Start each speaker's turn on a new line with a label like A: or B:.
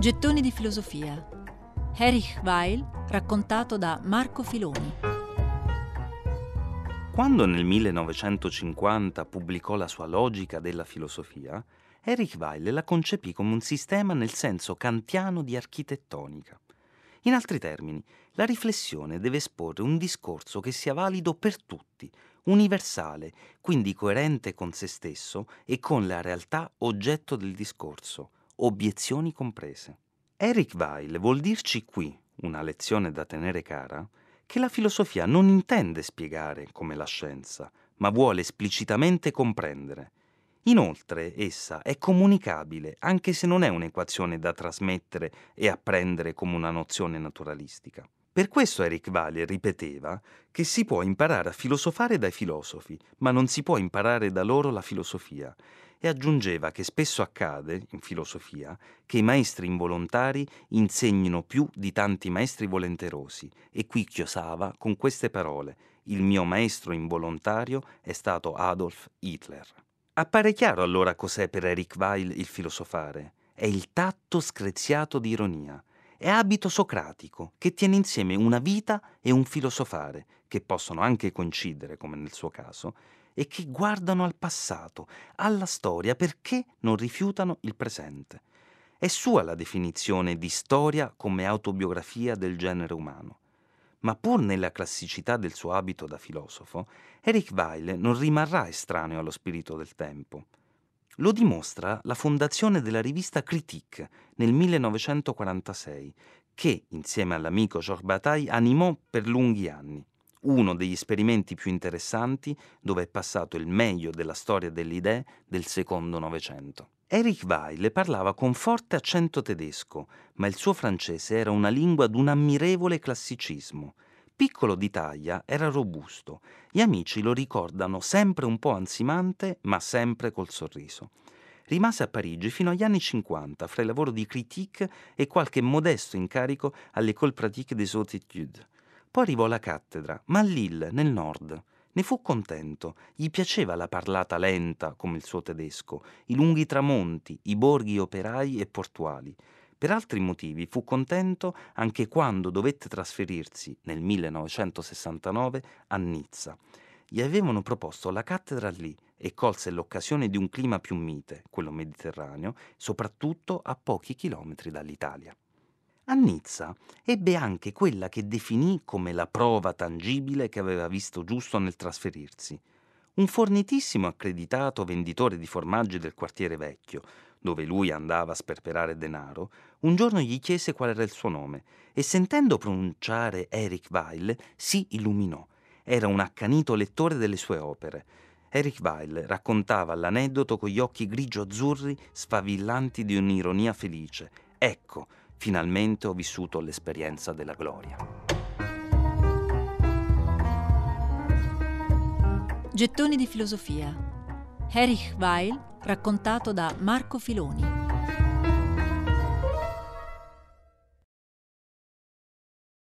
A: Gettoni di filosofia. Erich Weil, raccontato da Marco Filoni.
B: Quando nel 1950 pubblicò la sua Logica della filosofia, Erich Weil la concepì come un sistema nel senso kantiano di architettonica. In altri termini, la riflessione deve esporre un discorso che sia valido per tutti, universale, quindi coerente con se stesso e con la realtà oggetto del discorso, obiezioni comprese. Eric Weil vuol dirci qui, una lezione da tenere cara, che la filosofia non intende spiegare come la scienza, ma vuole esplicitamente comprendere. Inoltre essa è comunicabile, anche se non è un'equazione da trasmettere e apprendere come una nozione naturalistica. Per questo Eric Weil ripeteva che si può imparare a filosofare dai filosofi, ma non si può imparare da loro la filosofia, e aggiungeva che spesso accade, in filosofia, che i maestri involontari insegnino più di tanti maestri volenterosi, e qui chiosava con queste parole, il mio maestro involontario è stato Adolf Hitler. Appare chiaro allora cos'è per Eric Weil il filosofare. È il tatto screziato di ironia, è abito socratico che tiene insieme una vita e un filosofare, che possono anche coincidere, come nel suo caso, e che guardano al passato, alla storia, perché non rifiutano il presente. È sua la definizione di storia come autobiografia del genere umano. Ma pur nella classicità del suo abito da filosofo, Eric Weil non rimarrà estraneo allo spirito del tempo. Lo dimostra la fondazione della rivista Critique nel 1946, che, insieme all'amico Georges Bataille, animò per lunghi anni uno degli esperimenti più interessanti dove è passato il meglio della storia delle idee del secondo Novecento. Eric Weil parlava con forte accento tedesco, ma il suo francese era una lingua d'un ammirevole classicismo. Piccolo di taglia, era robusto. Gli amici lo ricordano sempre un po' ansimante, ma sempre col sorriso. Rimase a Parigi fino agli anni 50 fra il lavoro di critique e qualche modesto incarico all'École pratique des hautes études. Poi arrivò la cattedra, ma a Lille, nel nord. Ne fu contento, gli piaceva la parlata lenta come il suo tedesco, i lunghi tramonti, i borghi operai e portuali. Per altri motivi fu contento anche quando dovette trasferirsi nel 1969 a Nizza. Gli avevano proposto la cattedra lì e colse l'occasione di un clima più mite, quello mediterraneo, soprattutto a pochi chilometri dall'Italia. A Nizza ebbe anche quella che definì come la prova tangibile che aveva visto giusto nel trasferirsi. Un fornitissimo accreditato venditore di formaggi del quartiere vecchio, dove lui andava a sperperare denaro, un giorno gli chiese qual era il suo nome e sentendo pronunciare Eric Weil si illuminò. Era un accanito lettore delle sue opere. Eric Weil raccontava l'aneddoto con gli occhi grigio-azzurri sfavillanti di un'ironia felice. Ecco, finalmente ho vissuto l'esperienza della gloria.
A: Gettoni di filosofia. Erich Weil, raccontato da Marco Filoni.